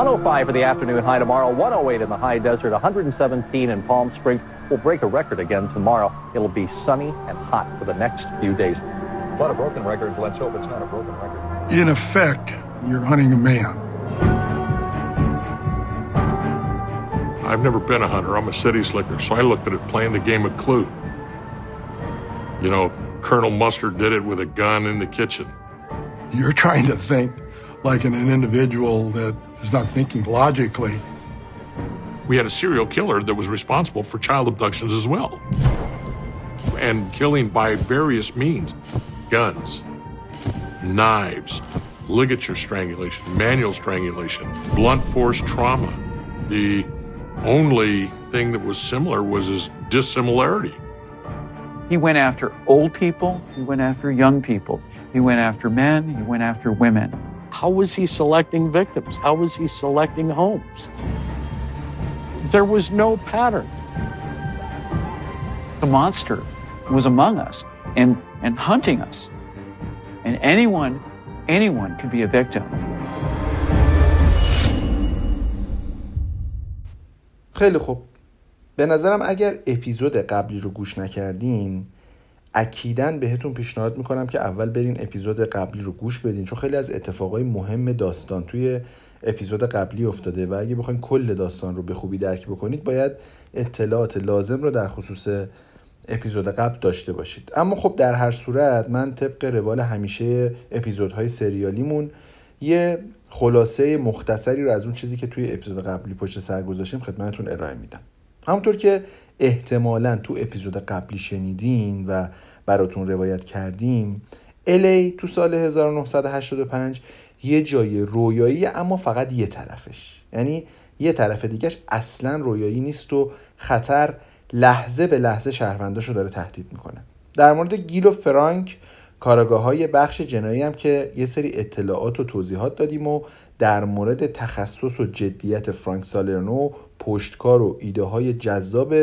105 for the afternoon high tomorrow, 108 in the high desert, 117 in Palm Springs. We'll break a record again tomorrow. It'll be sunny and hot for the next few days. But a broken record, let's hope it's not a broken record. In effect, you're hunting a man. I've never been a hunter. I'm a city slicker, so I looked at it playing the game of Clue. You know, Colonel Mustard did it with a gun in the kitchen. You're trying to think like an, an individual that is not thinking logically. We had a serial killer that was responsible for child abductions as well. And killing by various means guns, knives, ligature strangulation, manual strangulation, blunt force trauma. The only thing that was similar was his dissimilarity. He went after old people, he went after young people, he went after men, he went after women. How was he selecting victims? How was he selecting homes? There was no pattern. The monster was among us and, and hunting us. And anyone, anyone could be a victim. خیلی خوب به نظرم اگر اپیزود قبلی رو گوش نکردین اکیدا بهتون پیشنهاد می‌کنم که اول برین اپیزود قبلی رو گوش بدین چون خیلی از اتفاقای مهم داستان توی اپیزود قبلی افتاده و اگه بخواین کل داستان رو به خوبی درک بکنید باید اطلاعات لازم رو در خصوص اپیزود قبل داشته باشید. اما خب در هر صورت من طبق روال همیشه اپیزودهای سریالیمون یه خلاصه مختصری رو از اون چیزی که توی اپیزود قبلی پشت سر گذاشتیم خدمتتون ارائه میدم. همونطور که احتمالا تو اپیزود قبلی شنیدین و براتون روایت کردیم الی تو سال 1985 یه جای رویایی اما فقط یه طرفش. یعنی یه طرف دیگهش اصلا رویایی نیست و خطر لحظه به لحظه شهرونداش رو داره تهدید می‌کنه. در مورد گیل و فرانک کاراگاه های بخش جنایی هم که یه سری اطلاعات و توضیحات دادیم و در مورد تخصص و جدیت فرانک سالرنو پشتکار و ایده های جذاب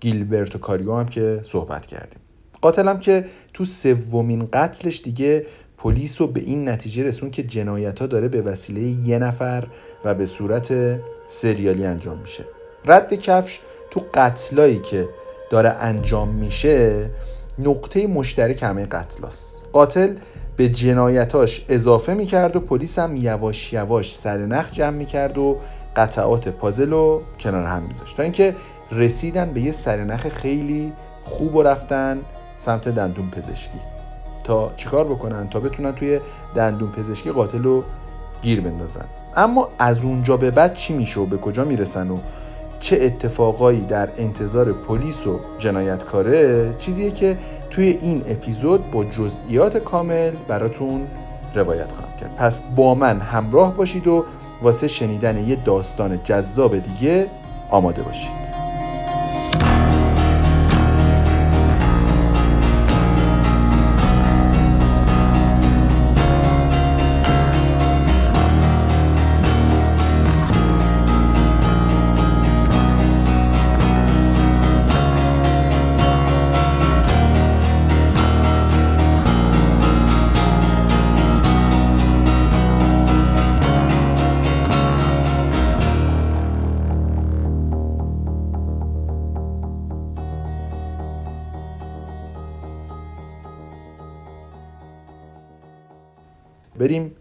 گیلبرت و کاریو هم که صحبت کردیم. قاتلم که تو سومین قتلش دیگه پلیس رو به این نتیجه رسون که جنایت ها داره به وسیله یه نفر و به صورت سریالی انجام میشه. رد کفش تو قتلایی که داره انجام میشه نقطه مشترک همه قتلاست. قاتل به جنایتاش اضافه می‌کرد و پلیس هم یواش یواش سرنخ جمع می‌کرد و قطعات پازل رو کنار هم میذاشت. تا اینکه رسیدن به یه سرنخ خیلی خوب و رفتن سمت دندون پزشکی. تا چیکار بکنن؟ تا بتونن توی دندون پزشکی قاتل رو گیر بندازن. اما از اونجا به بعد چی میشه و به کجا می‌رسن و چه اتفاقایی در انتظار پلیس و جنایتکاره؟ چیزیه که توی این اپیزود با جزئیات کامل براتون روایت خواهم کرد. پس با من همراه باشید و واسه شنیدن یه داستان جذاب دیگه آماده باشید.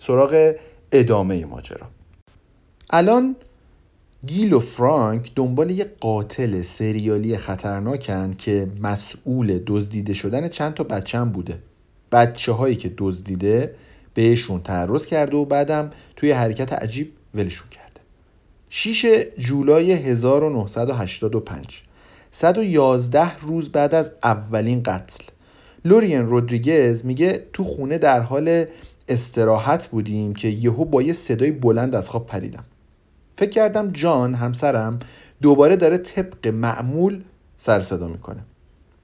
سراغ ادامه ماجرا. الان گیل و فرانک دنبال یه قاتل سریالی خطرناکن که مسئول دزدیده شدن چند تا بچه هم بوده. بچه هایی که دزدیده بهشون تعرض کرده و بعدم توی حرکت عجیب ولشون کرده. 6 جولای 1985 111 روز بعد از اولین قتل لورین رودریگز میگه تو خونه در حال استراحت بودیم که یهو با یه صدای بلند از خواب پریدم. فکر کردم جان همسرم دوباره داره طبق معمول سر صدا می‌کنه.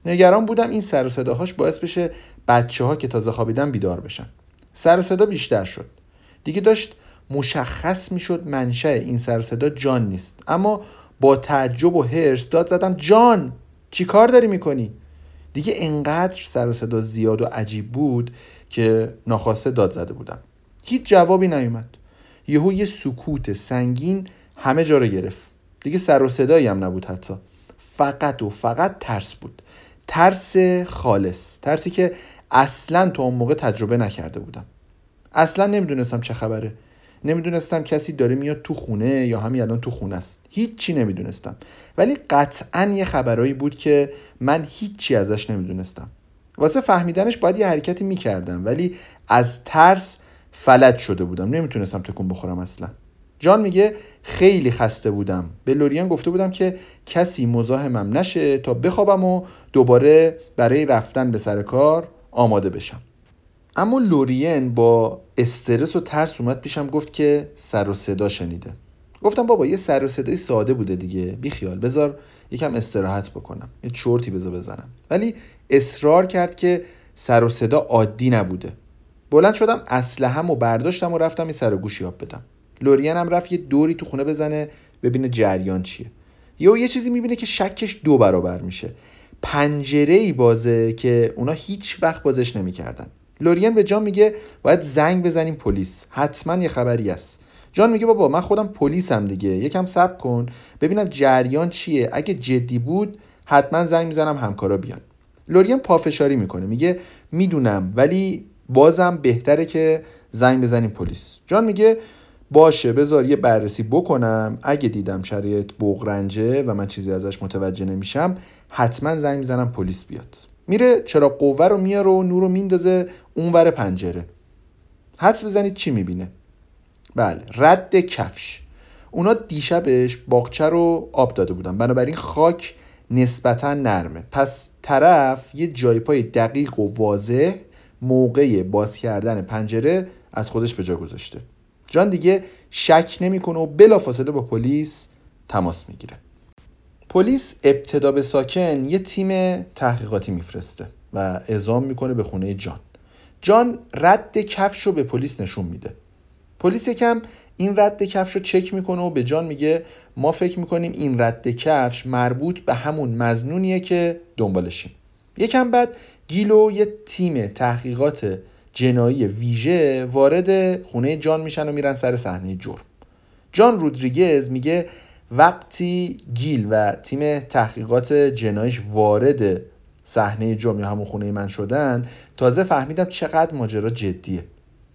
نگران بودم این سر و صداهاش باعث بشه بچه ها که تازه خوابیدن بیدار بشن. سر و صدا بیشتر شد. دیگه داشت مشخص می‌شد منشأ این سر صدا جان نیست. اما با تعجب و هرس داد زدم جان چی کار داری می‌کنی؟ دیگه انقدر سر و صدا زیاد و عجیب بود که ناخواسته داد زده بودم هیچ جوابی نیومد. یهو یه سکوت سنگین همه جا رو گرفت. دیگه سر و صدایی هم نبود حتی. فقط و فقط ترس بود. ترس خالص. ترسی که اصلا تو اون موقع تجربه نکرده بودم. اصلا نمی‌دونستم چه خبره. نمی‌دونستم کسی داره میاد تو خونه یا همین الان تو خونه است. هیچی نمی‌دونستم. ولی قطعا یه خبرایی بود که من هیچی ازش نمی‌دونستم. واسه فهمیدنش باید یه حرکتی می‌کردم ولی از ترس فلج شده بودم. نمی‌تونستم تکون بخورم اصلا. جان میگه خیلی خسته بودم. به لوریان گفته بودم که کسی مزاحمم نشه تا بخوابم و دوباره برای رفتن به سر کار آماده بشم. اما لورین با استرس و ترس اومد پیشم گفت که سر و صدا شنیده. گفتم بابا یه سر و صدای ساده بوده دیگه. بیخیال. بذار یکم استراحت بکنم یه چرتی بذار بزنم. ولی اصرار کرد که سر و صدا عادی نبوده. بلند شدم اسلحه‌مو برداشتم و رفتم یه سر و گوشی آب بدم. لورین هم رفت یه دوری تو خونه بزنه ببینه جریان چیه. یا یه چیزی می‌بینه که شکش دو برابر میشه. پنجره ای بازه که اونا هیچ وقت بازش نمی‌کردن. لورین به جان میگه باید زنگ بزنیم پلیس. حتما یه خبری است جان میگه بابا من خودم پلیسم دیگه. یکم صبر کن. ببینم جریان چیه. اگه جدی بود حتما زنگ می‌زنم همکارا بیان. لورین پافشاری می‌کنه. میگه می‌دونم ولی بازم بهتره که زنگ بزنیم پلیس. جان میگه باشه بذار یه بررسی بکنم. اگه دیدم شرایط بغرنجه و من چیزی ازش متوجه نمیشم حتما زنگ می‌زنم پلیس بیاد. میره چرا قوه رو میاره و نور رو میندازه اونور پنجره. حدس بزنید چی می‌بینه؟ بله رد کفش. اونا دیشبش باغچه رو آب داده بودن. بنابراین خاک نسبتا نرمه. پس طرف یه جای پای دقیق و واضح موقع باز کردن پنجره از خودش به جا گذاشته. جان دیگه شک نمی‌کنه و بلافاصله با پلیس تماس می‌گیره. پلیس ابتدا به ساکن یه تیم تحقیقاتی میفرسته و اعزام می‌کنه به خونه جان. جان رد کفش رو به پلیس نشون میده. پلیس یکم این رد کفش رو چک می‌کنه و به جان میگه ما فکر می‌کنیم این رد کفش مربوط به همون مزنونیه که دنبالشیم. یکم بعد گیلو یه تیم تحقیقات جنایی ویژه وارد خونه جان میشن و میرن سر صحنه جرم. جان رودریگز میگه وقتی گیل و تیم تحقیقات جنایش وارد صحنه جرم یا همون خونه من شدن تازه فهمیدم چقدر ماجرا جدیه.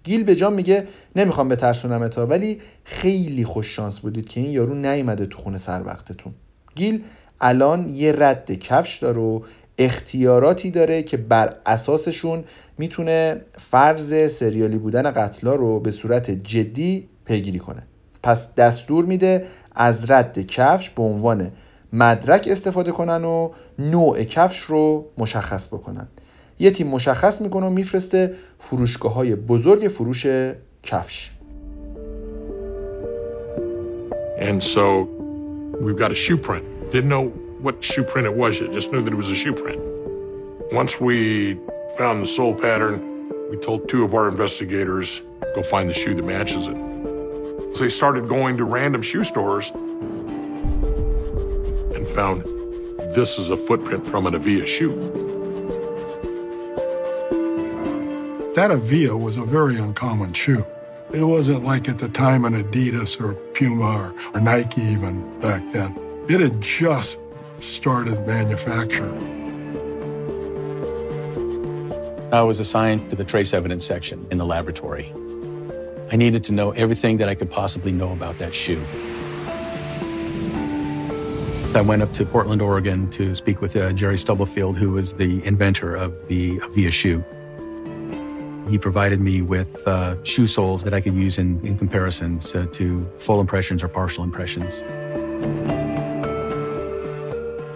گیل به جان میگه نمی‌خوام به ترسونم تا ولی خیلی خوش شانس بودید که این یارو نیومده تو خونه سر وقتتون. گیل الان یه رد کفش داره و اختیاراتی داره که بر اساسشون می‌تونه فرض سریالی بودن قتلا رو به صورت جدی پیگیری کنه. پس دستور میده از رد کفش به عنوان مدرک استفاده کنن و نوع کفش رو مشخص بکنن. یه تیم مشخص می‌کنه و میفرسته فروشگاه های بزرگ فروش کفش And so we've got a shoe print. Didn't know what shoe print it was yet, just knew that it was a shoe print. Once we found the sole pattern, we told two of our investigators, go find the shoe that matches it. So they started going to random shoe stores and found this is a footprint from an Avia shoe. That Avia was a very uncommon shoe. It wasn't like at the time an Adidas or Puma or, or Nike even back then. It had just started manufacture. I was assigned to the trace evidence section in the laboratory. I needed to know everything that I could possibly know about that shoe. I went up to Portland, Oregon to speak with uh, Jerry Stubblefield, who was the inventor of the Avia shoe. He provided me with uh, shoe soles that I could use in, in comparisons uh, to full impressions or partial impressions.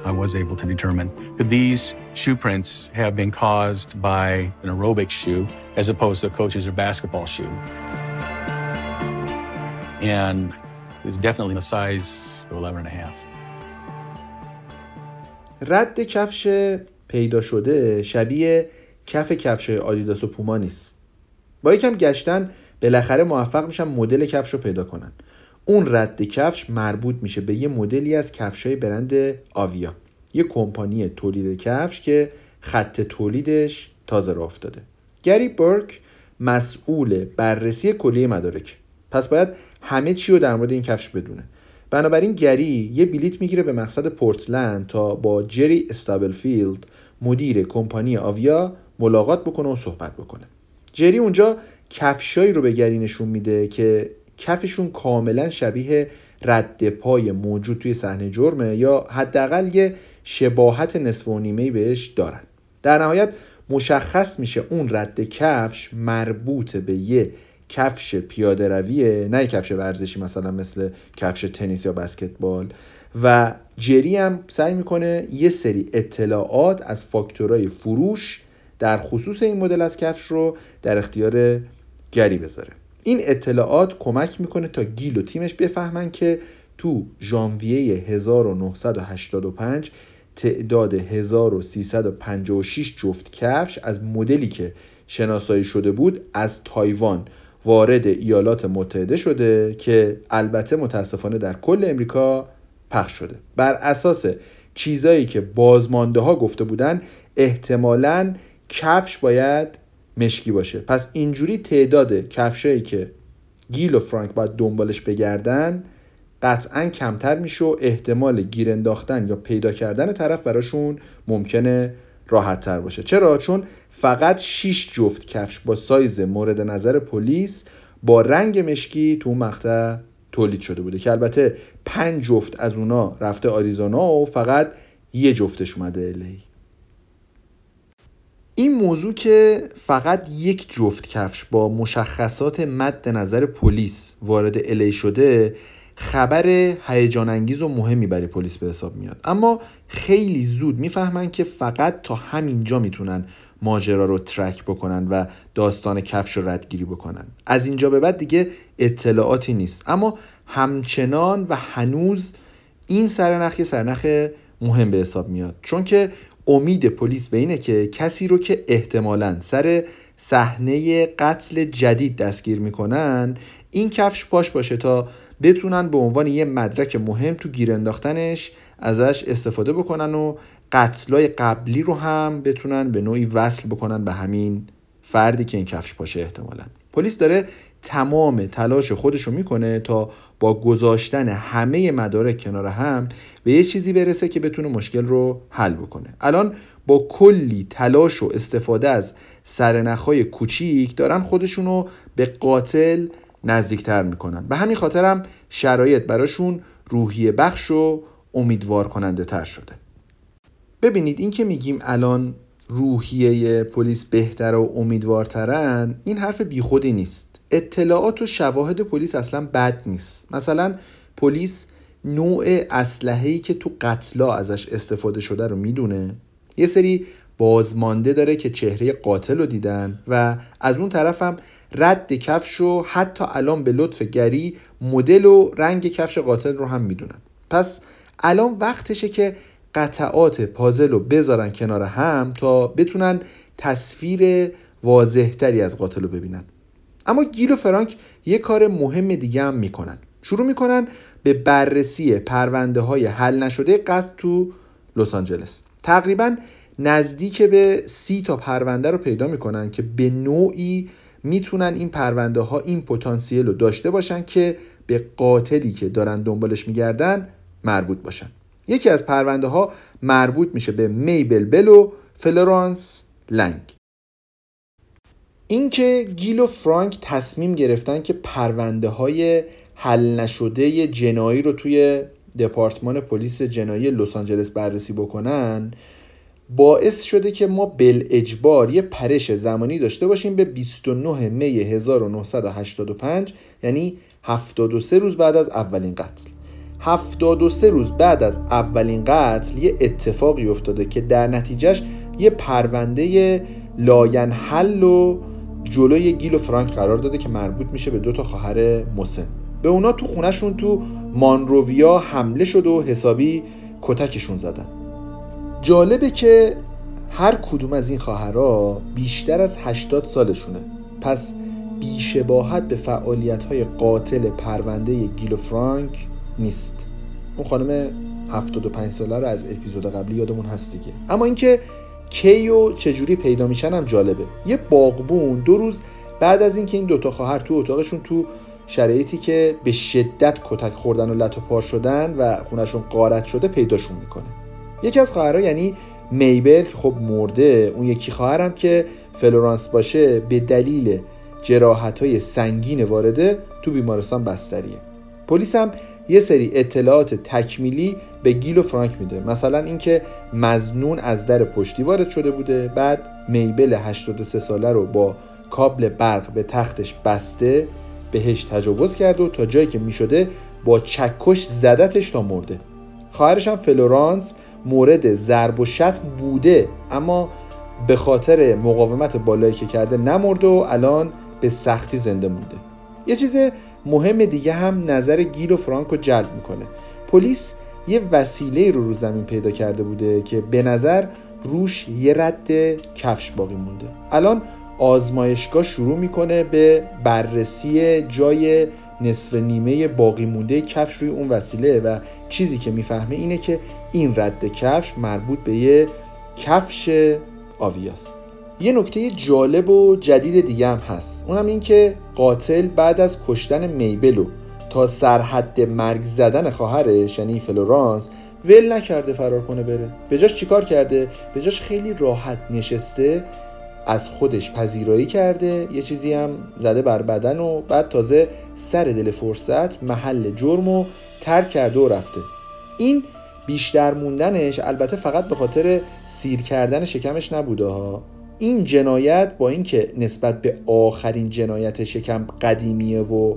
I was able to determine could these shoe prints have been caused by an aerobic shoe as opposed to a coach's or basketball shoe. And it was definitely a size 11 and a half. رد کفش پیدا شده شبیه کف کفش آدیداس و پوما نیست. با یکم گشتن بالاخره موفق میشن مدل کفش رو پیدا کنن. اون رد کفش مربوط میشه به یه مدلی از کفش های برند آویا. یه کمپانی تولید کفش که خط تولیدش تازه راه افتاده. گری برک مسئول بررسی کلیه مدارک. پس باید همه چی رو در مورد این کفش بدونه. بنابراین گری یه بلیت می‌گیره به مقصد پورتلند تا با جری استابلفیلد مدیر کمپانی آویا ملاقات بکنه و صحبت بکنه. جری اونجا کفشایی رو به گری نشون میده که کفشون کاملا شبیه رد پای موجود توی صحنه جرمه یا حداقل یه شباهت نصف و نیمه بهش دارن. در نهایت مشخص میشه اون رد کفش مربوط به یه کفش پیاده رویه نه کفش ورزشی مثلا مثل کفش تنیس یا بسکتبال. و جری هم سعی می‌کنه یه سری اطلاعات از فاکتورهای فروش در خصوص این مدل از کفش رو در اختیار گری بذاره. این اطلاعات کمک می‌کنه تا گیل و تیمش بفهمن که تو ژانویه 1985 تعداد 1356 جفت کفش از مدلی که شناسایی شده بود از تایوان وارد ایالات متحده شده که البته متاسفانه در کل امریکا پخش شده. بر اساس چیزایی که بازمانده ها گفته بودن احتمالا کفش باید مشکی باشه. پس اینجوری تعداد کفشایی که گیل و فرانک باید دنبالش بگردن قطعا کمتر میشه و احتمال گیر انداختن یا پیدا کردن طرف براشون ممکنه راحت تر باشه. چرا؟ چون فقط 6 جفت کفش با سایز مورد نظر پلیس با رنگ مشکی تو مقطع تولید شده بوده که البته پنج جفت از اونا رفته آریزونا و فقط یه جفتش اومده الی این موضوع که فقط یک جفت کفش با مشخصات مد نظر پلیس وارد الی شده خبر هیجان انگیز و مهمی برای پلیس به حساب میاد. اما خیلی زود می‌فهمن که فقط تا همینجا می‌تونن ماجرا رو ترک بکنن و داستان کفش رو ردگیری بکنن. از اینجا به بعد دیگه اطلاعاتی نیست. اما همچنان و هنوز این سرنخ سرنخ مهم به حساب میاد. چون که امید پلیس به اینه که کسی رو که احتمالا سر صحنه قتل جدید دستگیر می‌کنن این کفش پاش باشه تا بتونن به عنوان یه مدرک مهم تو گیر انداختنش ازش استفاده بکنن و قتلای قبلی رو هم بتونن به نوعی وصل بکنن به همین فردی که این کفش پاشه احتمالا. پلیس داره تمام تلاش خودش رو می‌کنه تا با گذاشتن همه مدارک کنار هم به یه چیزی برسه که بتونه مشکل رو حل بکنه. الان با کلی تلاش و استفاده از سرنخهای کوچیک دارن خودشونو به قاتل نزدیکتر می‌کنن. به همین خاطرم شرایط براشون روحیه بخش و امیدوار کننده تر شده. ببینید این که میگیم الان روحیه پلیس بهتر و امیدوارترن این حرف بیخودی نیست. اطلاعات و شواهد پلیس اصلا بد نیست. مثلا پلیس نوع اسلحه‌ای که تو قتلا ازش استفاده شده رو می‌دونه. یه سری بازمانده داره که چهره قاتل رو دیدن و از اون طرف هم رد کفش رو حتی الان به لطف گری مدل و رنگ کفش قاتل رو هم می‌دونن. پس الان وقتشه که قطعات پازل رو بذارن کنار هم تا بتونن تصویر واضحتری از قاتل رو ببینن. اما گیل و فرانک یه کار مهم دیگه هم می‌کنن. شروع می‌کنن به بررسی پرونده های حل نشده قتل تو لس آنجلس. تقریبا نزدیک به سی تا پرونده رو پیدا می‌کنن که به نوعی می‌تونن این پرونده ها این پتانسیل رو داشته باشن که به قاتلی که دارن دنبالش میگردن مربوط باشن. یکی از پرونده ها مربوط میشه به میبل بل و فلورانس لنگ. اینکه گیل و فرانک تصمیم گرفتن که پرونده های حل نشده جنایی رو توی دپارتمان پلیس جنایی لس آنجلس بررسی بکنن باعث شده که ما بالاجبار یه پرش زمانی داشته باشیم به 29 می 1985 یعنی 73 روز بعد از اولین قتل. 73 روز بعد از اولین قتل یه اتفاقی افتاده که در نتیجهش یه پرونده لاینحل رو جلوی گیل و فرانک قرار داده که مربوط میشه به دو تا خواهر مسن. به اونا تو خونهشون تو مانروویا حمله شد و حسابی کتکشون زدن. جالبه که هر کدوم از این خواهرها بیشتر از 80 سالشونه. پس بیشباهت به فعالیت های قاتل پرونده گیل و فرانک نیست. اون خانم 75 ساله رو از اپیزود قبلی یادمون هست دیگه. اما اینکه کی و چجوری پیدا میشن هم جالبه. یه باغبون دو روز بعد از اینکه این دوتا خواهر تو اتاقشون تو شرایطی که به شدت کتک خوردن و لط و پار شدن و خونشون قارت شده پیداشون می‌کنه. یکی از خواهرها یعنی میبل که خب مرده اون یکی خواهرم که فلورانس باشه به دلیل جراحت های سنگین وارده تو بیمارستان بستریه. پلیس هم یه سری اطلاعات تکمیلی به گیل و فرانک میده. مثلا اینکه مزنون از در پشتی وارد شده بوده بعد میبل 83 ساله رو با کابل برق به تختش بسته بهش تجاوز کرده و تا جایی که می‌شده با چکش زدتش تا مرده. خواهرش هم فلورانس مورد ضرب و شتم بوده اما به خاطر مقاومت بالایی که کرده نمرده و الان به سختی زنده مونده. یه چیز مهم دیگه هم نظر گیل و فرانک رو جلب می‌کنه. پلیس یه وسیله رو رو زمین پیدا کرده بوده که به نظر روش یه رد کفش باقی مونده. الان آزمایشگاه شروع می‌کنه به بررسی جای نصف نیمه باقی مونده کفش روی اون وسیله و چیزی که می‌فهمه اینه که این رد کفش مربوط به یه کفش آویاست. یه نکته جالب و جدید دیگه هم هست. اونم این که قاتل بعد از کشتن میبلو تا سرحد مرگ زدن خواهرش یعنی فلورانس ول نکرده فرار کنه بره. به جاش چیکار کرده؟ به جاش خیلی راحت نشسته از خودش پذیرایی کرده یه چیزی هم زده بر بدن و بعد تازه سر دل فرصت محل جرم و ترک کرده و رفته. این بیشتر موندنش البته فقط به خاطر سیر کردن شکمش نبوده ها. این جنایت با اینکه نسبت به آخرین جنایت شکم قدیمیه و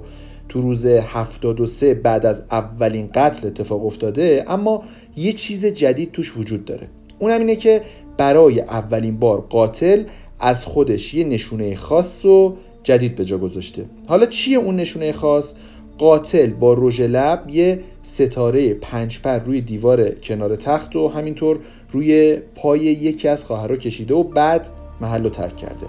تو روز 73 بعد از اولین قتل اتفاق افتاده اما یه چیز جدید توش وجود داره. اونم اینه که برای اولین بار قاتل از خودش یه نشونه خاص و جدید به جا گذاشته. حالا چیه اون نشونه خاص؟ قاتل با رژ لب یه ستاره پنج پر روی دیوار کنار تخت و همینطور روی پای یکی از خواهرها کشیده و بعد محل رو ترک کرده.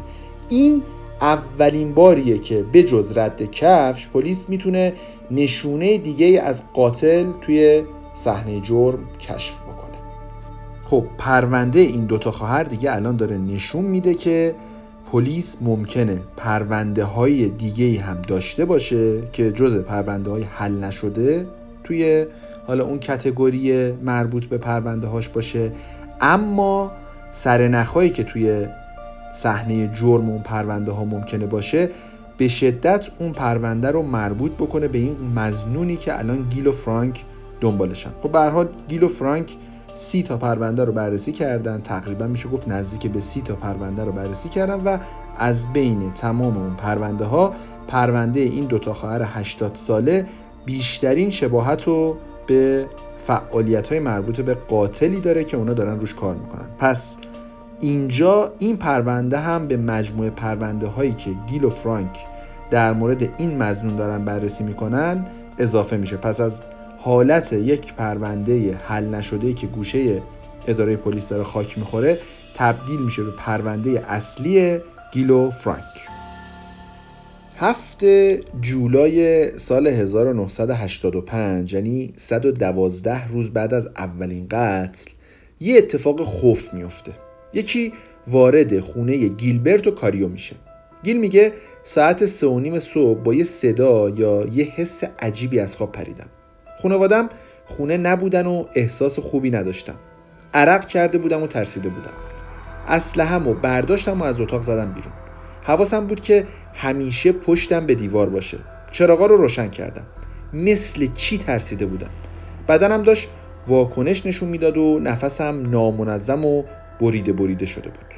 این اولین باریه که به جز رد کفش پلیس می‌تونه نشونه دیگه از قاتل توی صحنه جرم کشف بکنه. خب پرونده این دوتا خواهر دیگه الان داره نشون میده که پلیس ممکنه پرونده های دیگه هم داشته باشه که جز پرونده های حل نشده توی حالا اون کتگوری مربوط به پرونده هاش باشه. اما سرنخهایی که توی صحنه جرم اون پرونده ها ممکنه باشه به شدت اون پرونده رو مربوط بکنه به این مزنونی که الان گیل و فرانک دنبالشن. خب به حال گیل و فرانک سی تا پرونده رو بررسی کردن. تقریبا میشه گفت نزدیک به سی تا پرونده رو بررسی کردن و از بین تمام اون پرونده ها پرونده این دوتا خواهر 80 ساله بیشترین شباهت رو به فعالیت های مربوط به قاتلی داره که اونا دارن روش کار می‌کنن. پس اینجا این پرونده هم به مجموعه پرونده هایی که گیل و فرانک در مورد این مزنون دارن بررسی می‌کنن اضافه میشه. پس از حالت یک پرونده حل نشده که گوشه اداره پلیس داره خاک می‌خوره تبدیل میشه به پرونده اصلی گیل و فرانک. هفت جولای سال 1985 یعنی 112 روز بعد از اولین قتل یه اتفاق خوف میفته یکی وارد خونه گیلبرت و کاریو میشه. گیل میگه ساعت سه و نیم صبح با یه صدا یا یه حس عجیبی از خواب پریدم. خانوادم خونه نبودن و احساس خوبی نداشتم. عرق کرده بودم و ترسیده بودم. اسلحه‌مو و برداشتم و از اتاق زدم بیرون. حواسم بود که همیشه پشتم به دیوار باشه. چراغا رو روشن کردم. مثل چی ترسیده بودم. بدنم داشت واکنش نشون می‌داد و نفسم نامنظم و بریده بریده شده بود.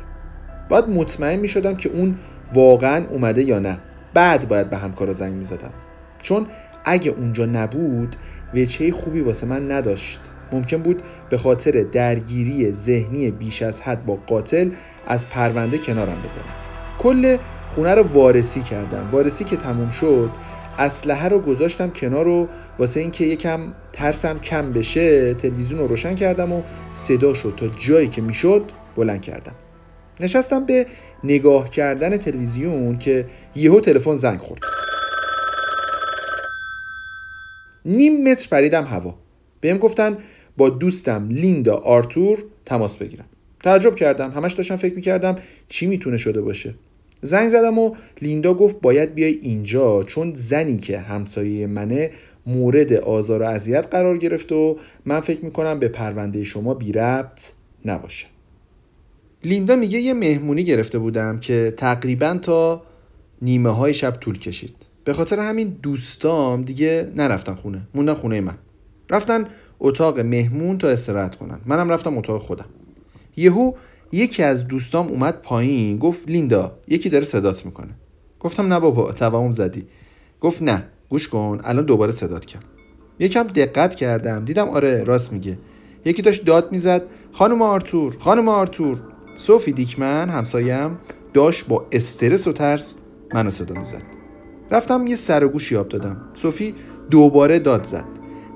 باید مطمئن می شدم که اون واقعا اومده یا نه. بعد باید به همکارا زنگ می زدم چون اگه اونجا نبود وچه خوبی واسه من نداشت. ممکن بود به خاطر درگیری ذهنی بیش از حد با قاتل از پرونده کنارم بذارم. کل خونه رو وارسی کردم. وارسی که تموم شد اسلحه رو گذاشتم کنار و واسه اینکه یکم ترسم کم بشه تلویزیون رو روشن کردم و صدا شد. تا جایی که می‌شد بلند کردم. نشستم به نگاه کردن تلویزیون که یهو تلفن زنگ خورد. نیم متر پریدم هوا. بهم گفتن با دوستم لیندا آرتور تماس بگیرم. تعجب کردم. همش داشتم فکر می‌کردم چی می‌تونه شده باشه. زنگ زدم و لیندا گفت باید بیای اینجا چون زنی که همسایه منه مورد آزار و اذیت قرار گرفت و من فکر می‌کنم به پرونده شما بی ربط نباشه. لیندا میگه یه مهمونی گرفته بودم که تقریبا تا نیمه های شب طول کشید. به خاطر همین دوستام دیگه نرفتن خونه موندن خونه من. رفتن اتاق مهمون تا استراحت کنن. منم رفتم اتاق خودم. یهو یکی از دوستام اومد پایین گفت لیندا یکی داره صدات می‌کنه. گفتم نه بابا توهم زدی. گفت نه. گوش کن الان دوباره صدات کرد یکم دقت کردم دیدم آره راست میگه. یکی داشت داد می‌زد خانم آرتور خانم آرتور. صوفی دیکمن همسایم داشت با استرس و ترس منو صدا می‌زد. رفتم یه سر و گوش یاب دادم. صوفی دوباره داد زد.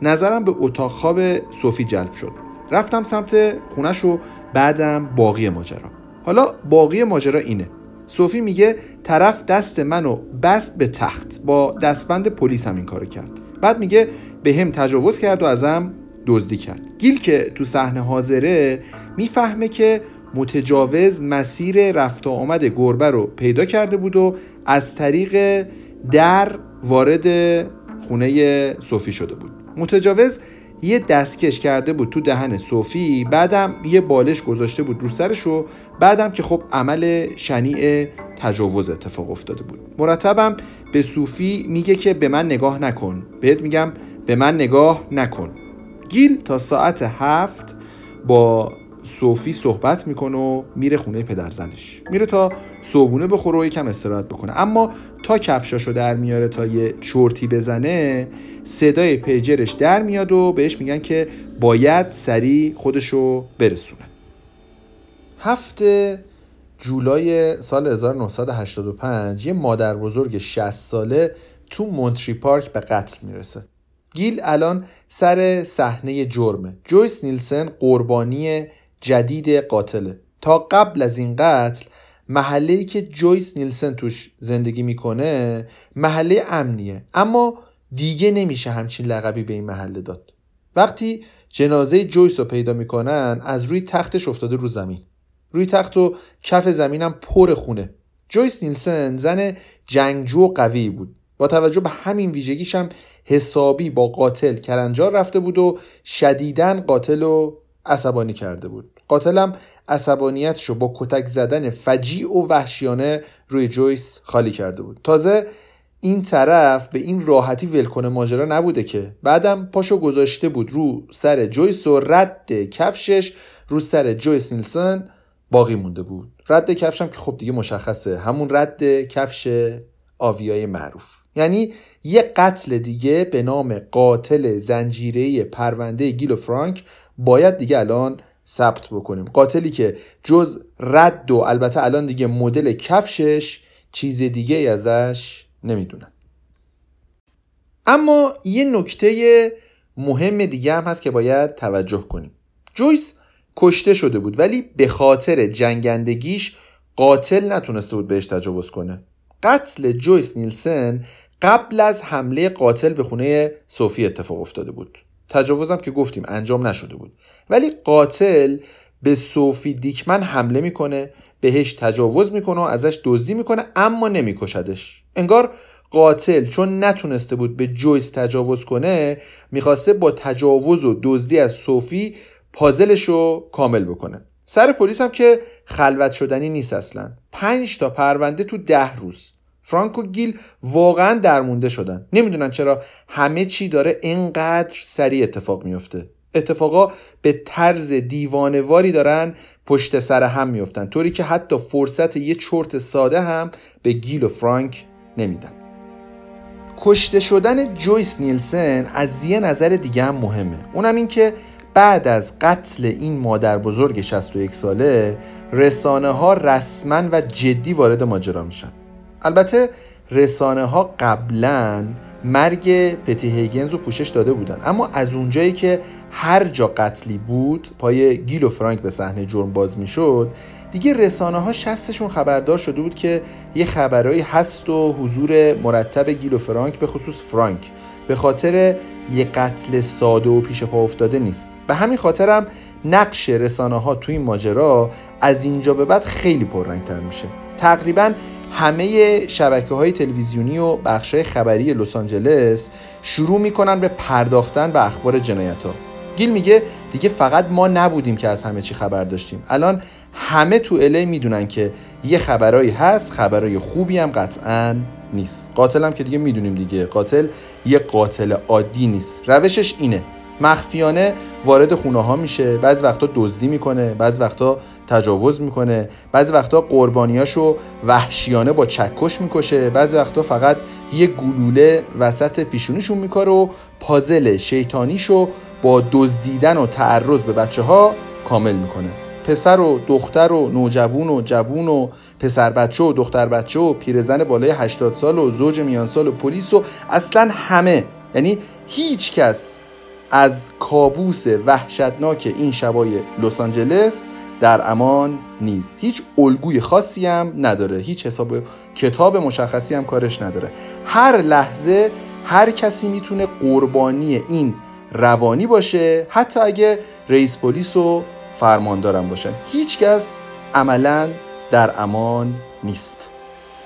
نظرم به اتاق خواب صوفی جلب شد. رفتم سمت خونش و بعدم باقی ماجرا. حالا باقی ماجرا اینه. صوفی میگه طرف دست منو بست به تخت. با دستبند پلیس هم این کارو کرد. بعد میگه به هم تجاوز کرد و ازم دزدی کرد. گیل که تو صحنه حاضره می‌فهمه که متجاوز مسیر رفت و آمد گربه رو پیدا کرده بود و از طریق در وارد خونه صوفی شده بود. متجاوز یه دستکش کرده بود تو دهن صوفی بعدم یه بالش گذاشته بود رو سرش و بعدم که خب عمل شنیع تجاوز اتفاق افتاده بود. مرتبم به صوفی میگه که به من نگاه نکن. بهت میگم به من نگاه نکن. گیل تا ساعت هفت با صوفی صحبت می‌کنه و میره خونه پدرزنش میره تا صبونه بخوره و یکم استراحت بکنه. اما تا کفشاشو در میاره تا یه چرتی بزنه صدای پیجرش در میاد و بهش میگن که باید سریع خودشو برسونه. هفته جولای سال 1985 یه مادر بزرگ 60 ساله تو مونتری پارک به قتل می‌رسه. گیل الان سر صحنه جرمه. جویس نیلسن قربانی جدید قاتله. تا قبل از این قتل محله که جویس نیلسن توش زندگی می‌کنه محله امنیه. اما دیگه نمیشه همچین لقبی به این محله داد. وقتی جنازه جویس رو پیدا می‌کنن از روی تختش افتاده رو زمین. روی تخت و کف زمینم پر خونه. جویس نیلسن زن جنگجو و قوی بود. با توجه به همین ویژگیش هم حسابی با قاتل کرنجار رفته بود و شدیدن قاتل و عصبانی کرده بود. قاتلم عصبانیتش رو با کتک زدن فجیع و وحشیانه روی جویس خالی کرده بود. تازه این طرف به این راحتی ولکن ماجرا نبوده که. بعدم پاشو گذاشته بود رو سر جویس و رد کفشش رو سر جویس نیلسون باقی مونده بود. رد کفشم که خب دیگه مشخصه. همون رد کفش آویای معروف. یعنی یه قتل دیگه به نام قاتل زنجیره پرونده گیل و فرانک باید دیگه الان ثبت بکنیم. قاتلی که جز رد و البته الان دیگه مدل کفشش چیز دیگه ازش نمی‌دونن. اما یه نکته مهم دیگه هم هست که باید توجه کنیم. جویس کشته شده بود ولی به خاطر جنگندگیش قاتل نتونسته بود بهش تجاوز کنه. قتل جویس نیلسن قبل از حمله قاتل به خونه صوفی اتفاق افتاده بود. تجاوزم که گفتیم انجام نشده بود. ولی قاتل به صوفی دیکمن حمله می‌کنه بهش تجاوز می‌کنه و ازش دزدی می‌کنه اما نمیکشدش. انگار قاتل چون نتونسته بود به جویس تجاوز کنه می‌خواسته با تجاوز و دزدی از صوفی پازلش رو کامل بکنه. سر پلیس هم که خلوت شدنی نیست اصلا. پنج تا پرونده تو ده روز. فرانک و گیل واقعا درمونده شدن. نمی‌دونن چرا همه چی داره اینقدر سریع اتفاق میفته اتفاقا به طرز دیوانواری دارن پشت سر هم میفتن طوری که حتی فرصت یه چرت ساده هم به گیل و فرانک نمیدن. کشته شدن جویس نیلسن از یه نظر دیگه هم مهمه. اونم این که بعد از قتل این مادر بزرگ 61 ساله رسانه ها رسما و جدی وارد ماجرا میشن. البته رسانه ها قبلا مرگ پتی هیگنز رو پوشش داده بودن. اما از اونجایی که هر جا قتلی بود پای گیل و فرانک به صحنه جرم باز می‌شد دیگه رسانه ها شستشون خبردار شده بود که یه خبرهایی هست و حضور مرتب گیل و فرانک به خصوص فرانک. به خاطر یه قتل ساده و پیش پا افتاده نیست. به همین خاطرم نقش رسانه ها توی این ماجرا از اینجا به بعد خیلی پررنگتر میشه. تقریبا همه شبکه های تلویزیونی و بخش خبری لس آنجلس شروع می‌کنن به پرداختن به اخبار جنایت ها گیل میگه دیگه فقط ما نبودیم که از همه چی خبر داشتیم. الان همه تو الی می‌دونن که یه خبرایی هست خبرای خوبی هم قطعا نیست. قاتل که دیگه می‌دونیم دیگه. قاتل یه قاتل عادی نیست. روشش اینه. مخفیانه وارد خونه ها میشه. بعضی وقتا دزدی می‌کنه بعضی وقتا تجاوز می‌کنه. بعضی وقتا قربانیاشو وحشیانه با چکش می‌کشه. بعضی وقتا فقط یه گلوله وسط پیشونیشون میکاره و پازل شیطانیشو با دزدیدن و تعرض به بچه ها کامل می‌کنه. پسر و دختر و نوجوون و جوون و پسر بچه و دختر بچه و پیرزن بالای 80 سال و زوج میان سال و پلیس و اصلا همه. یعنی هیچ کس از کابوس وحشتناک این شبای لس آنجلس در امان نیست. هیچ الگوی خاصی هم نداره. هیچ حساب کتاب مشخصی هم کارش نداره. هر لحظه هر کسی می‌تونه قربانی این روانی باشه حتی اگه رئیس پلیس و فرماندارم باشن هیچکس عملا در امان نیست.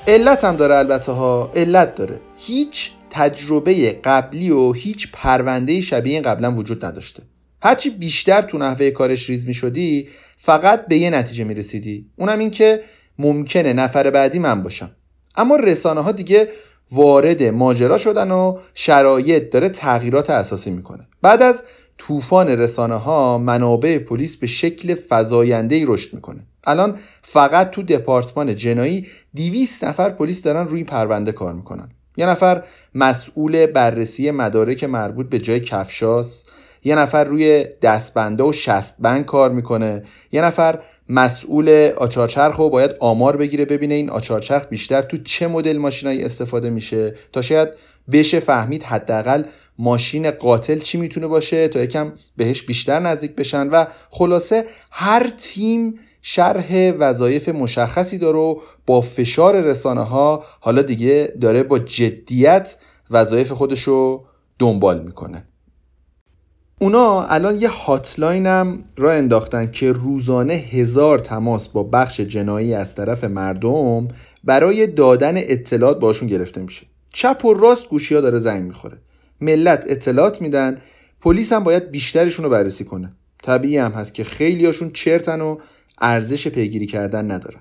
علت هم داره البته ها علت داره. هیچ تجربه قبلی و هیچ پرونده شبیه این قبلا وجود نداشته. هرچی بیشتر تو نحوه کارش ریز می شدی فقط به یه نتیجه می رسیدی اونم این که ممکنه نفر بعدی من باشم. اما رسانه ها دیگه وارد ماجرا شدن و شرایط داره تغییرات اساسی می‌کنه. بعد از طوفان رسانه ها منابع پلیس به شکل فزاینده رشد می‌کنه. الان فقط تو دپارتمان جنایی 200 نفر پلیس دارن روی پرونده کار می‌کنن. یه نفر مسئول بررسی مدارک مربوط به جای کفشاس یه نفر روی دستبنده و شستبند کار می‌کنه یه نفر مسئول آچارچرخ رو باید آمار بگیره ببینه این آچارچرخ بیشتر تو چه مدل ماشینایی استفاده میشه تا شاید بشه فهمید حداقل ماشین قاتل چی می‌تونه باشه تا یکم بهش بیشتر نزدیک بشن؟ و خلاصه هر تیم شرح وظایف مشخصی داره و با فشار رسانه ها حالا دیگه داره با جدیت وظایف خودشو دنبال می‌کنه. اونا الان یه هاتلاین هم را انداختن که روزانه هزار تماس با بخش جنایی از طرف مردم برای دادن اطلاعات باشون گرفته میشه. چپ و راست گوشی ها داره زنگ می‌خوره. ملت اطلاعات میدن پلیس هم باید بیشترشون رو بررسی کنه. طبیعی هم هست که خیلی هاشون چرتن و ارزش پیگیری کردن ندارن.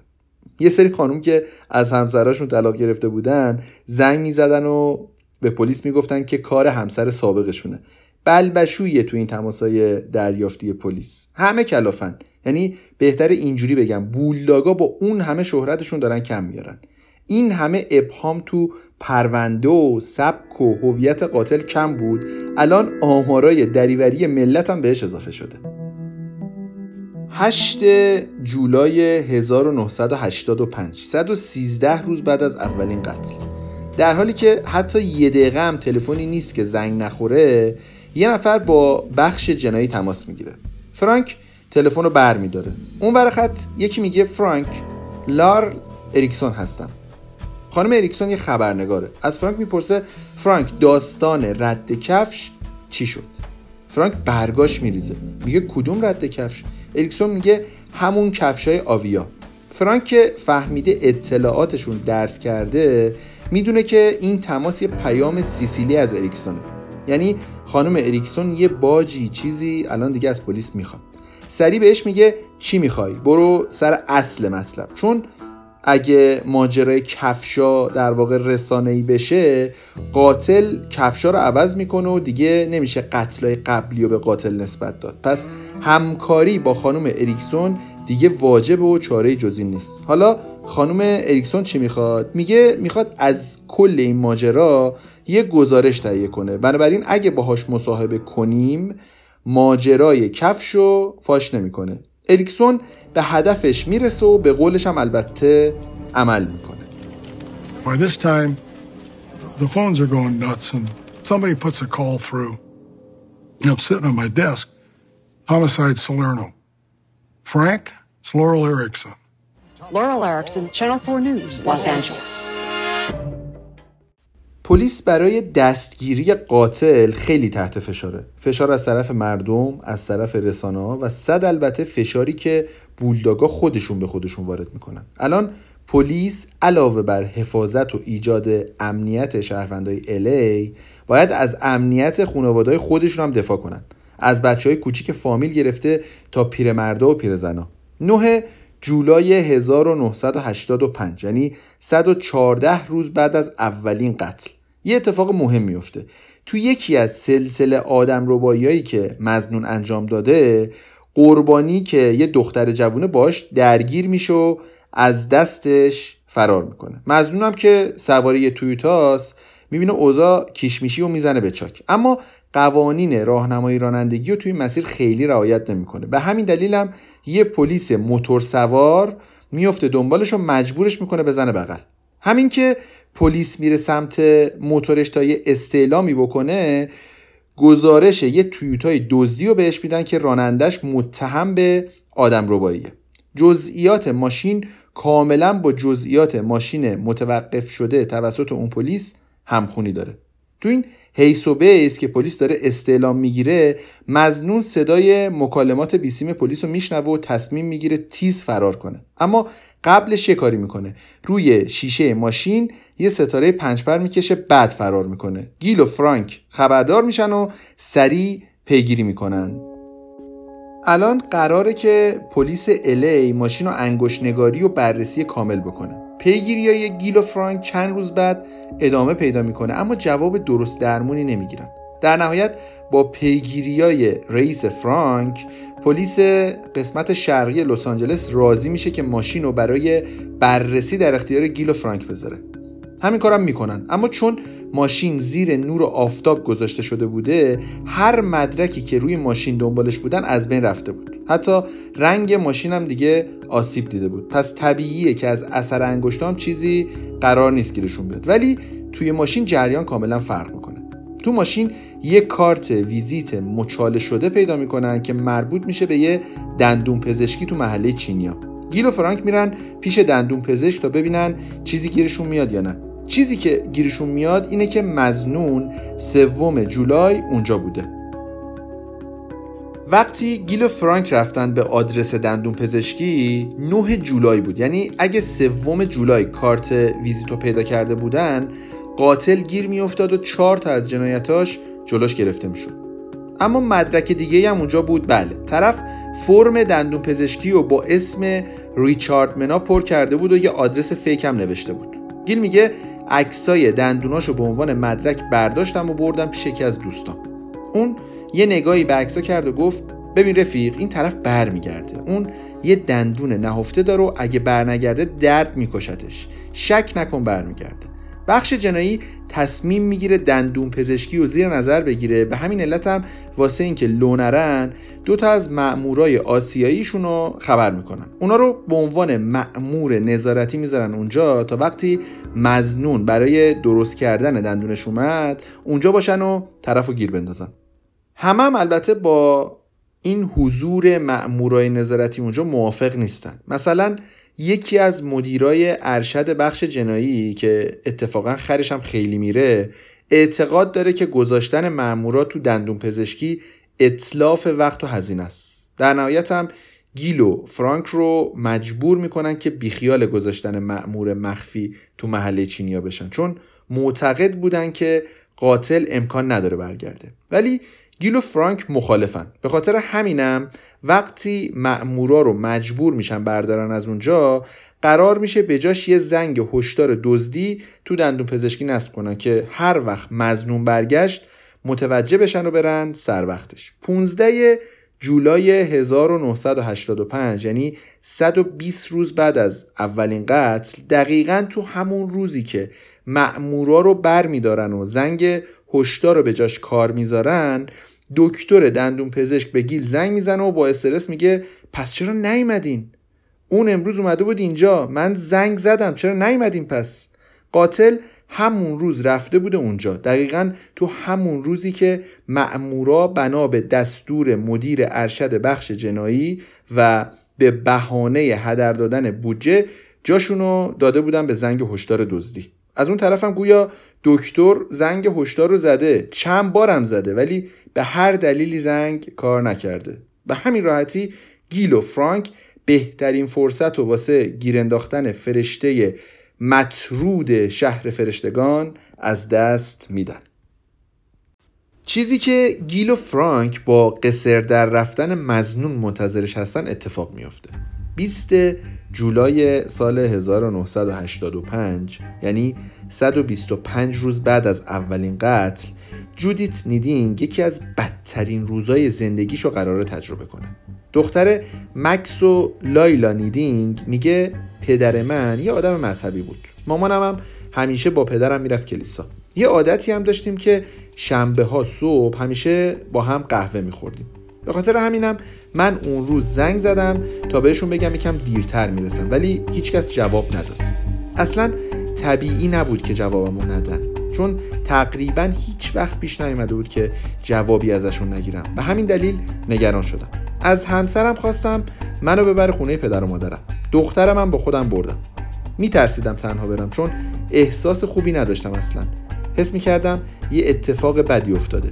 یه سری خانوم که از همسراشون طلاق گرفته بودن زنگ می‌زدن و به پلیس می‌گفتن که کار همسر سابقشونه. بلبشویه تو این تماسای دریافتی پلیس. همه کلافن. یعنی بهتر اینجوری بگم بولداگا با اون همه شهرتشون دارن کم میارن. این همه ابهام تو پرونده و سبک و هویت قاتل کم بود. الان آمارای دریوری ملت هم بهش اضافه شده. 8 جولای 1985 113 روز بعد از اولین قتل. در حالی که حتی یه دقیقه هم تلفنی نیست که زنگ نخوره یه نفر با بخش جنایی تماس می‌گیره. فرانک تلفن رو بر میداره اون خط یکی میگه فرانک لورل اریکسون هستم. خانم اریکسون یه خبرنگاره. از فرانک می‌پرسه فرانک داستان رد کفش چی شد؟ فرانک برگاش میریزه. میگه کدوم رد کفش؟ اریکسون میگه همون کفش های آویا. فرانک که فهمیده اطلاعاتشون درز کرده می‌دونه که این تماس یه پیام سیسیلی از اریکسونه یعنی خانم اریکسون یه باجی چیزی الان دیگه از پلیس می‌خواد. سری بهش میگه چی می‌خوای؟ برو سر اصل مطلب. چون اگه ماجرای کفشا در واقع رسانه‌ای بشه قاتل کفشا رو عوض می‌کنه و دیگه نمیشه قتلای قبلی رو به قاتل نسبت داد. پس همکاری با خانم اریکسون دیگه واجب و چاره جزی نیست. حالا خانم اریکسون چی می‌خواد؟ میگه می‌خواد از کل این ماجرا یه گزارش تهیه کنه. بنابراین اگه باهاش مصاحبه کنیم ماجرای کفشو فاش نمی‌کنه. اریکسون به هدفش می‌رسه و به قولش هم البته عمل می‌کنه By this time, the phones are going nuts and somebody puts a call through. And I'm sitting on my desk. Homicide Salerno. Frank, it's Laurel Erickson. Laurel Erickson, Channel 4 News, Los Angeles. پلیس برای دستگیری قاتل خیلی تحت فشاره. فشار از طرف مردم از طرف رسانه ها و صد البته فشاری که بولداگا خودشون به خودشون وارد می‌کنن. الان پلیس علاوه بر حفاظت و ایجاد امنیت شهروندای الی باید از امنیت خانواده خودشون هم دفاع کنن. از بچه های کوچیک فامیل گرفته تا پیرمردا و پیرزنا. 9 جولای 1985 یعنی 114 روز بعد از اولین قتل. یه اتفاق مهم میفته تو یکی از سلسله آدم رباییایی که مزنون انجام داده قربانی که یه دختر جوونه باش درگیر میشه و از دستش فرار می‌کنه. مزنونم که سواری یه تویوتاست می‌بینه اوضاع کیشمیشی و می‌زنه به چاک. اما قوانین راهنمایی رانندگی رو توی مسیر خیلی رعایت نمی‌کنه. به همین دلیلم یه پلیس موتور سوار میفته دنبالش و مجبورش می‌کنه بزنه بغل. همین که پلیس میره سمت موتورش تا یه استعلامی بکنه گزارش یه تویوتای دزدی رو بهش میدن که رانندش متهم به آدم رباییه جزئیات ماشین کاملا با جزئیات ماشین متوقف شده توسط اون پلیس همخونی داره. تو این هیس و بیس که پلیس داره استعلام می‌گیره مزنون صدای مکالمات بیسیم پلیس رو میشنوه و تصمیم می‌گیره تیز فرار کنه. اما قبلش یه کاری می‌کنه. روی شیشه ماشین یه ستاره پنجپر می‌کشه بعد فرار می‌کنه. گیل و فرانک خبردار میشن و سریع پیگیری می‌کنن. الان قراره که پلیس الی ماشین رو انگشت نگاری و بررسی کامل بکنه. پیگیری های گیل و فرانک چند روز بعد ادامه پیدا می‌کنه اما جواب درست درمونی نمی‌گیرن. در نهایت با پیگیری های رئیس فرانک پلیس قسمت شرقی لس آنجلس راضی میشه که ماشین رو برای بررسی در اختیار گیل و فرانک بذاره. همین کارم می‌کنن. اما چون ماشین زیر نور آفتاب گذاشته شده بوده هر مدرکی که روی ماشین دنبالش بودن از بین رفته بود. حتی رنگ ماشین هم دیگه آسیب دیده بود. پس طبیعیه که از اثر انگشتام چیزی قرار نیست گیرشون بیاد. ولی توی ماشین جریان کاملا فرق می‌کنه. تو ماشین یه کارت ویزیت مچاله شده پیدا می‌کنن که مربوط میشه به یه دندون پزشکی تو محله چینیا. گیل و فرانک میرن پیش دندون پزشک تا ببینن چیزی گیرشون میاد یا نه. چیزی که گیرشون میاد اینه که مزنون سوم جولای اونجا بوده. وقتی گیل و فرانک رفتن به آدرس دندون پزشکی 9 جولای بود. یعنی اگه سوم جولای کارت ویزیتو پیدا کرده بودن قاتل گیر میافتاد و چهار تا از جنایتاش جلوش گرفته می‌شد. اما مدرک دیگه هم اونجا بود. بله طرف فرم دندون پزشکی رو با اسم ریچارد منا پر کرده بود و یه آدرس فیک هم نوشته بود. گیل میگه عکسای دندوناشو به عنوان مدرک برداشتم و بردم پیش یکی از دوستان. اون یه نگاهی به عکسا کرد و گفت ببین رفیق این طرف برمیگرده. اون یه دندون نهفته داره و اگه برنگرده درد میکشتش. شک نکن برمیگرده. بخش جنایی تصمیم می‌گیره دندون پزشکی و زیر نظر بگیره. به همین علت هم واسه اینکه لونرن دو تا از مأمورای آسیاییشون رو خبر می‌کنن. اونا رو به عنوان مأمور نظارتی می‌ذارن اونجا تا وقتی مزنون برای درست کردن دندونش اومد اونجا باشن و طرف رو گیر بندازن. همه هم البته با این حضور مأمورای نظارتی اونجا موافق نیستن. مثلا یکی از مدیرای ارشد بخش جنایی که اتفاقا خرش هم خیلی میره اعتقاد داره که گذاشتن مامورا تو دندون پزشکی اطلاف وقت و هزینه است. در نهایت هم گیل و فرانک رو مجبور می‌کنن که بیخیال گذاشتن مأمور مخفی تو محله چینیا بشن چون معتقد بودن که قاتل امکان نداره برگرده. ولی گیل و فرانک مخالفن. به خاطر همینم وقتی مأمورا رو مجبور میشن بردارن از اونجا قرار میشه به جاش یه زنگ هشدار دزدی تو دندون پزشکی نصب کنن که هر وقت مزنون برگشت متوجه بشن و برن سر وقتش. 15 جولای 1985 یعنی 120 روز بعد از اولین قتل دقیقا تو همون روزی که مأمورا رو بر میدارن و زنگ هشدار رو به جاش کار می‌ذارن دکتر دندون پزشک به گیل زنگ می‌زنه و با استرس میگه پس چرا نیومدین؟ اون امروز اومده بود اینجا. من زنگ زدم چرا نیومدین پس؟ قاتل همون روز رفته بوده اونجا. دقیقا تو همون روزی که مأمورا بنا به دستور مدیر ارشد بخش جنایی و به بهانه هدر دادن بودجه جاشونو داده بودن به زنگ هشدار دزدی. از اون طرفم گویا دکتر زنگ هشدار رو زده. چند بارم زده ولی به هر دلیلی زنگ کار نکرده. به همین راحتی گیل و فرانک بهترین فرصت و واسه گیر انداختن فرشته مطرود شهر فرشتگان از دست میدن. چیزی که گیل و فرانک با قصر در رفتن مزنون منتظرش هستن اتفاق میافته. 20 جولای سال 1985 یعنی 125 روز بعد از اولین قتل جودیت نیدینگ یکی از بدترین روزای زندگیشو قراره تجربه کنه. دختر مکس و لایلا نیدینگ میگه پدر من یه آدم مذهبی بود. مامانم هم همیشه با پدرم می‌رفت کلیسا. یه عادتی هم داشتیم که شنبه ها صبح همیشه با هم قهوه میخوردیم. به خاطر همینم من اون روز زنگ زدم تا بهشون بگم یکم دیرتر می‌رسم ولی هیچکس جواب نداد. اصلا طبیعی نبود که جوابمو ندن چون تقریبا هیچ وقت پیش نیومده بود که جوابی ازشون نگیرم. به همین دلیل نگران شدم. از همسرم خواستم منو ببره خونه پدر و مادرم. دخترم هم با خودم بردم. میترسیدم تنها برم چون احساس خوبی نداشتم اصلا. حس می‌کردم یه اتفاق بدی افتاده.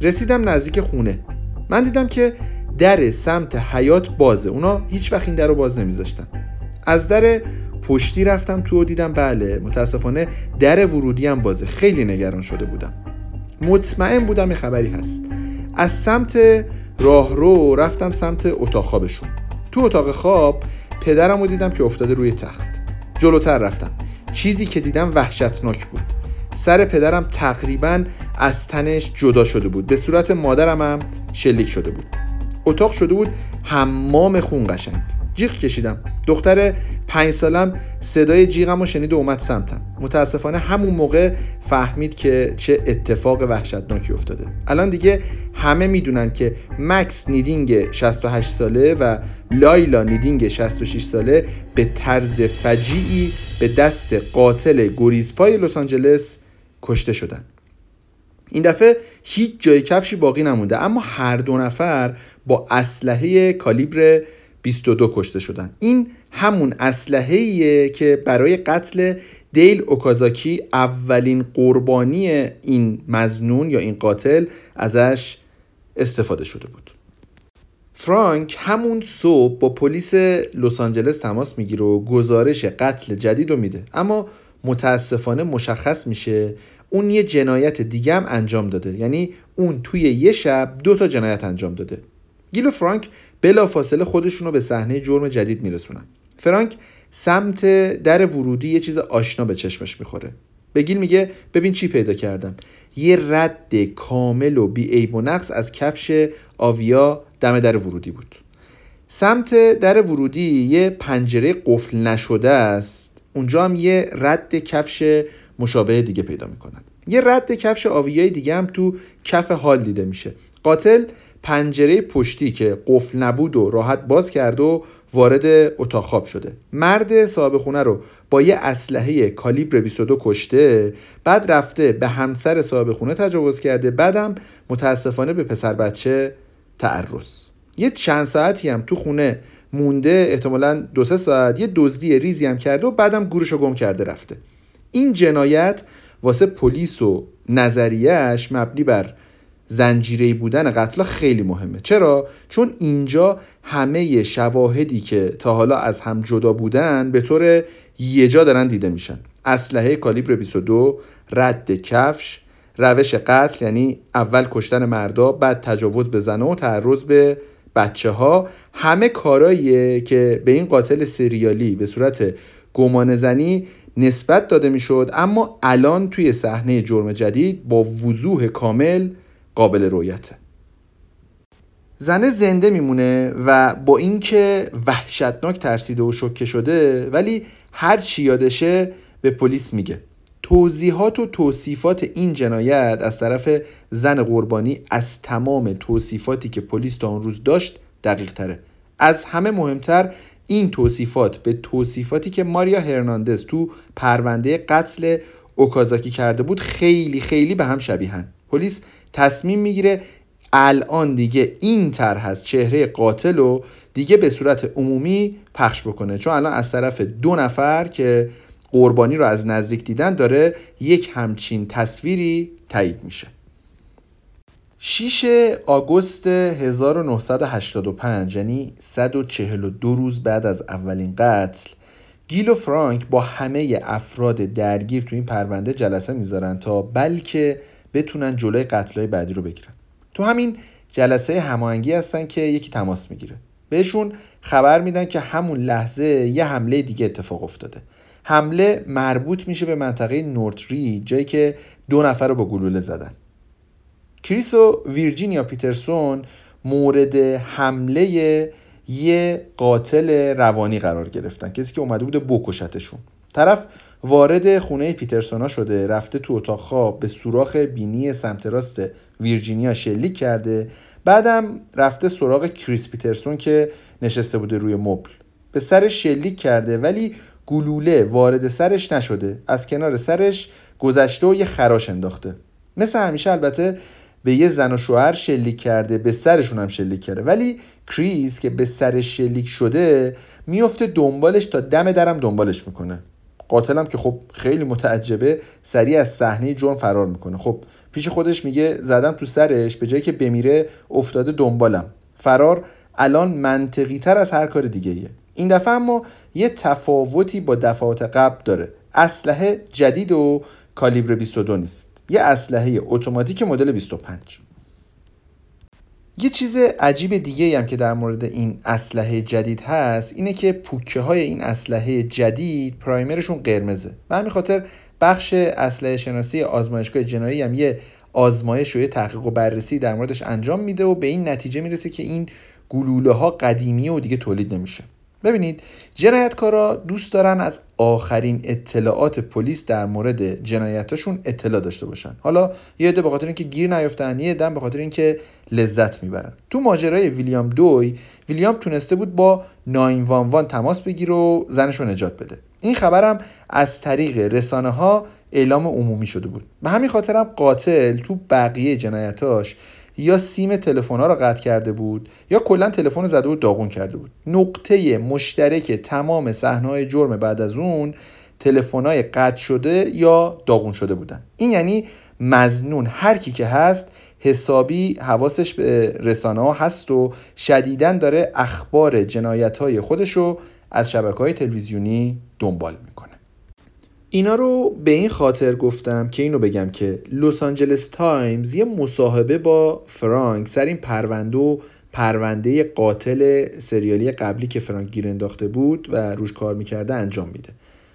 رسیدم نزدیک خونه. من دیدم که در سمت حیات بازه. اونا هیچ وقت این در رو باز نمیذاشتن. از در پشتی رفتم تو و دیدم بله متاسفانه در ورودی هم بازه. خیلی نگران شده بودم. مطمئن بودم یه خبری هست. از سمت راهرو رفتم سمت اتاق خوابشون. تو اتاق خواب پدرم رو دیدم که افتاده روی تخت. جلوتر رفتم. چیزی که دیدم وحشتناک بود. سر پدرم تقریبا از تنش جدا شده بود. به صورت مادرم هم شلیک شده بود. اتاق شده بود حمام خون قشنگ. جیغ کشیدم. دختر پنج سالم صدای جیغم رو شنید و اومد سمتم. متاسفانه همون موقع فهمید که چه اتفاق وحشتناکی افتاده. الان دیگه همه می‌دونن که مکس نیدینگ 68 ساله و لایلا نیدینگ 66 ساله به طرز فجیعی به دست قاتل گریزپای لس آنجلس کشته شدن. این دفعه هیچ جای کفشی باقی نمونده. اما هر دو نفر با اسلحه کالیبر 22 کشته شدن. این همون اسلحه که برای قتل دیل اوکازاکی اولین قربانی این مزنون یا این قاتل ازش استفاده شده بود. فرانک همون صبح با پلیس لس آنجلس تماس می‌گیره و گزارش قتل جدید رو میده. اما متاسفانه مشخص میشه اون یه جنایت دیگه هم انجام داده. یعنی اون توی یه شب دو تا جنایت انجام داده. گیل و فرانک بلا فاصله خودشون رو به صحنه جرم جدید میرسونن. فرانک سمت در ورودی یه چیز آشنا به چشمش می‌خوره. به گیل میگه ببین چی پیدا کردم. یه رد کامل و بی عیب و نقص از کفش آویا دم در ورودی بود. سمت در ورودی یه پنجره قفل نشده است. اونجا هم یه رد کفش مشابه دیگه پیدا می‌کنن. یه رد کفش آویای دیگه هم تو کف حال دیده میشه. قاتل پنجره پشتی که قفل نبود و راحت باز کرد و وارد اتاق خواب شده. مرد صاحب خونه رو با یه اسلحه کالیبر 22 کشته بعد رفته به همسر صاحب خونه تجاوز کرده بعدم متاسفانه به پسر بچه تعرض. یه چند ساعتی هم تو خونه مونده احتمالا دو سه ساعت یه دزدی ریزی هم کرده و بعدم گورش گم کرده رفته. این جنایت واسه پلیس و نظریهش مبنی بر زنجیره بودن قتل خیلی مهمه. چرا؟ چون اینجا همه شواهدی که تا حالا از هم جدا بودن به طور یه جا دارن دیده میشن. اسلحه کالیبر 22 رد کفش روش قتل یعنی اول کشتن مردا بعد تجاوز به زنه و تعرض به بچه ها همه کاراییه که به این قاتل سریالی به صورت گمان زنی نسبت داده می‌شد اما الان توی صحنه جرم جدید با وضوح کامل قابل رویته زنه زنده میمونه و با اینکه وحشتناک ترسیده و شوکه شده ولی هر چی یادشه به پلیس میگه. توضیحات و توصیفات این جنایت از طرف زن قربانی از تمام توصیفاتی که پلیس تا اون روز داشت دقیق تره از همه مهمتر این توصیفات به توصیفاتی که ماریا هرناندز تو پرونده قتل اوکازاکی کرده بود خیلی خیلی به هم شبیهن. پلیس تصمیم می‌گیره الان دیگه این طرح از چهره قاتل رو دیگه به صورت عمومی پخش بکنه. چون الان از طرف دو نفر که قربانی رو از نزدیک دیدن داره یک همچین تصویری تایید میشه. 6 آگوست 1985 یعنی 142 روز بعد از اولین قتل گیل و فرانک با همه افراد درگیر تو این پرونده جلسه می‌ذارن تا بلکه بتونن جلوی قتلای بعدی رو بگیرن. تو همین جلسه هماهنگی هستن که یکی تماس می‌گیره. بهشون خبر میدن که همون لحظه یه حمله دیگه اتفاق افتاده. حمله مربوط میشه به منطقه نورتری جایی که دو نفر رو با گلوله زدن. کریس و ویرجینیا پیترسون مورد حمله یه قاتل روانی قرار گرفتن. کسی که اومده بوده بکشتشون. طرف وارد خونه پیترسونا شده رفته تو اتاق خواب به سوراخ بینی سمت راست ویرجینیا شلیک کرده. بعدم رفته سراغ کریس پیترسون که نشسته بوده روی مبل. به سرش شلیک کرده ولی گلوله وارد سرش نشده. از کنار سرش گذشته و یه خراش انداخته. مثل همیشه البته به یه زن و شوهر شلیک کرده به سرشون هم شلیک کرده. ولی کریس که به سرش شلیک شده میفته دنبالش تا دم درم دنبالش می‌کنه. قاتلم که خب خیلی متعجبه سریع از صحنه جرم فرار می‌کنه. خب پیش خودش میگه زدم تو سرش به جایی که بمیره افتاده دنبالم. فرار الان منطقی تر از هر کار دیگه ایه. این دفعه اما یه تفاوتی با دفعات قبل داره. اسلحه جدید و کالیبر 22 نیست. یه اسلحه اتوماتیک مدل 25 یه چیز عجیب دیگه هم که در مورد این اسلحه جدید هست اینه که پوکه های این اسلحه جدید پرایمرشون قرمزه. به همین خاطر بخش اسلحه شناسی آزمایشگاه جنایی هم یه آزمایش و یه تحقیق و بررسی در موردش انجام میده و به این نتیجه می‌رسه که این گلوله ها قدیمی و دیگه تولید نمیشه. ببینید جنایتکارا دوست دارن از آخرین اطلاعات پلیس در مورد جنایتاشون اطلاع داشته باشن. حالا یه عده به خاطر اینکه گیر نیافتن یه عده به خاطر اینکه لذت می‌برن. تو ماجرای ویلیام دوی ویلیام تونسته بود با 911 تماس بگیره و زنش رو نجات بده. این خبرم از طریق رسانه ها اعلام عمومی شده بود. به همین خاطرم قاتل تو بقیه جنایتاش یا سیم تلفن ها رو قطع کرده بود یا کلا تلفن زده و داغون کرده بود. نقطه مشترک تمام صحنه جرم بعد از اون تلفن های قطع شده یا داغون شده بودن. این یعنی مزنون. هر کی که هست حسابی حواسش به رسانه ها هست و شدیدن داره اخبار جنایت های خودش رو از شبکه های تلویزیونی دنبال می‌کنه. اینا رو به این خاطر گفتم که اینو بگم که لس آنجلس تایمز یه مصاحبه با فرانک سر این پرونده و پرونده قاتل سریالی قبلی که فرانک گیر انداخته بود و روش کار می‌کرده انجام میده.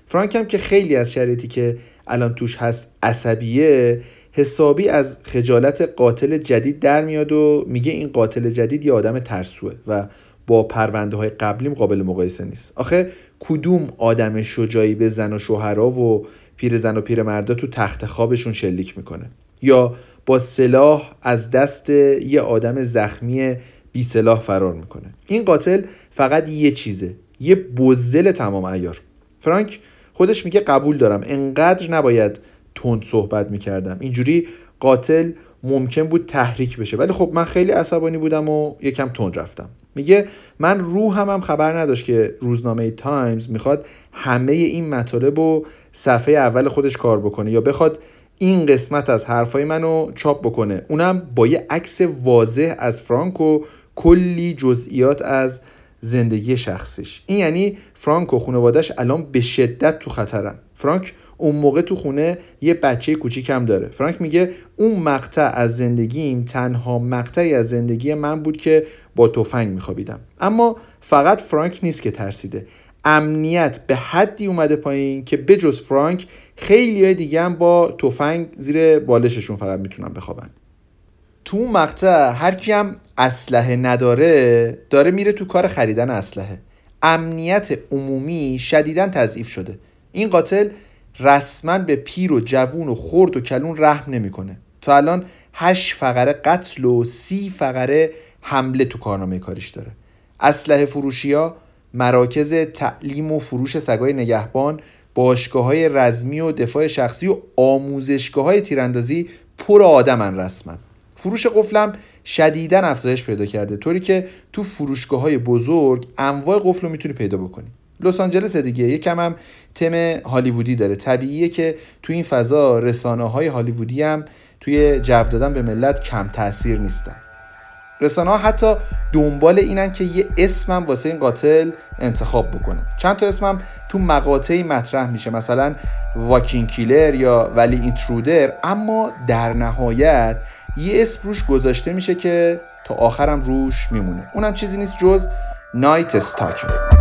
فرانک هم که خیلی از شرایطی که الان توش هست عصبیه حسابی از خجالت قاتل جدید در میاد و میگه این قاتل جدید یه آدم ترسوه و با پرونده های قبلیم قابل مقایسه نیست. آخه کدوم آدم شجاعی به زن و شوهرها و پیر زن و پیر مردا تو تخت خوابشون شلیک می‌کنه؟ یا با سلاح از دست یه آدم زخمی بی سلاح فرار می‌کنه؟ این قاتل فقط یه چیزه یه بزدل تمام ایار فرانک خودش میگه قبول دارم انقدر نباید تند صحبت می‌کردم. اینجوری قاتل ممکن بود تحریک بشه. ولی خب من خیلی عصبانی بودم و یکم تند رفتم. میگه من روحم هم خبر نداشت که روزنامه تایمز می‌خواد همه این مطالب رو صفحه اول خودش کار بکنه یا بخواد این قسمت از حرفای منو چاپ بکنه. اونم با یه عکس واضح از فرانک و کلی جزئیات از زندگی شخصیش. این یعنی فرانک و خانوادش الان به شدت تو خطرن. فرانک اون موقع تو خونه یه بچه کوچیک هم داره. فرانک میگه اون مقطع از زندگیم تنها مقطعی از زندگی من بود که با تفنگ میخوابیدم. اما فقط فرانک نیست که ترسیده. امنیت به حدی اومده پایین که بجز فرانک خیلی های دیگه هم با تفنگ زیر بالششون فقط می‌تونن بخوابن. تو اون مقطع هر کی هم اسلحه نداره داره میره تو کار خریدن اسلحه. امنیت عمومی شدیدا تضعیف شده. این قاتل رسما به پیر و جوون و خرد و کلون رحم نمی‌کنه. تا الان هشت فقره قتل و سی فقره حمله تو کارنامه کاریش داره. اسلحه فروشی ها مراکز تعلیم و فروش سگای نگهبان باشگاه های رزمی و دفاع شخصی و آموزشگاه های تیراندازی پر آدمن رسما. فروش قفلم شدیدا افزایش پیدا کرده. طوری که تو فروشگاه های بزرگ انواع قفل رو می‌تونی پیدا بکنی. لس آنجلس دیگه. یکم هم تم هالیوودی داره. طبیعیه که تو این فضا رسانه های هالیوودی هم توی جو دادن به ملت کم تاثیر نیستن. رسانه ها حتی دنبال اینن که یه اسمم واسه این قاتل انتخاب بکنن. چند تا اسمم تو مقاطعی مطرح میشه. مثلا واکین کیلر یا ولی اینترودر. اما در نهایت یه اسم روش گذاشته میشه که تا آخرم روش میمونه. اونم چیزی نیست جز نایت استاکر.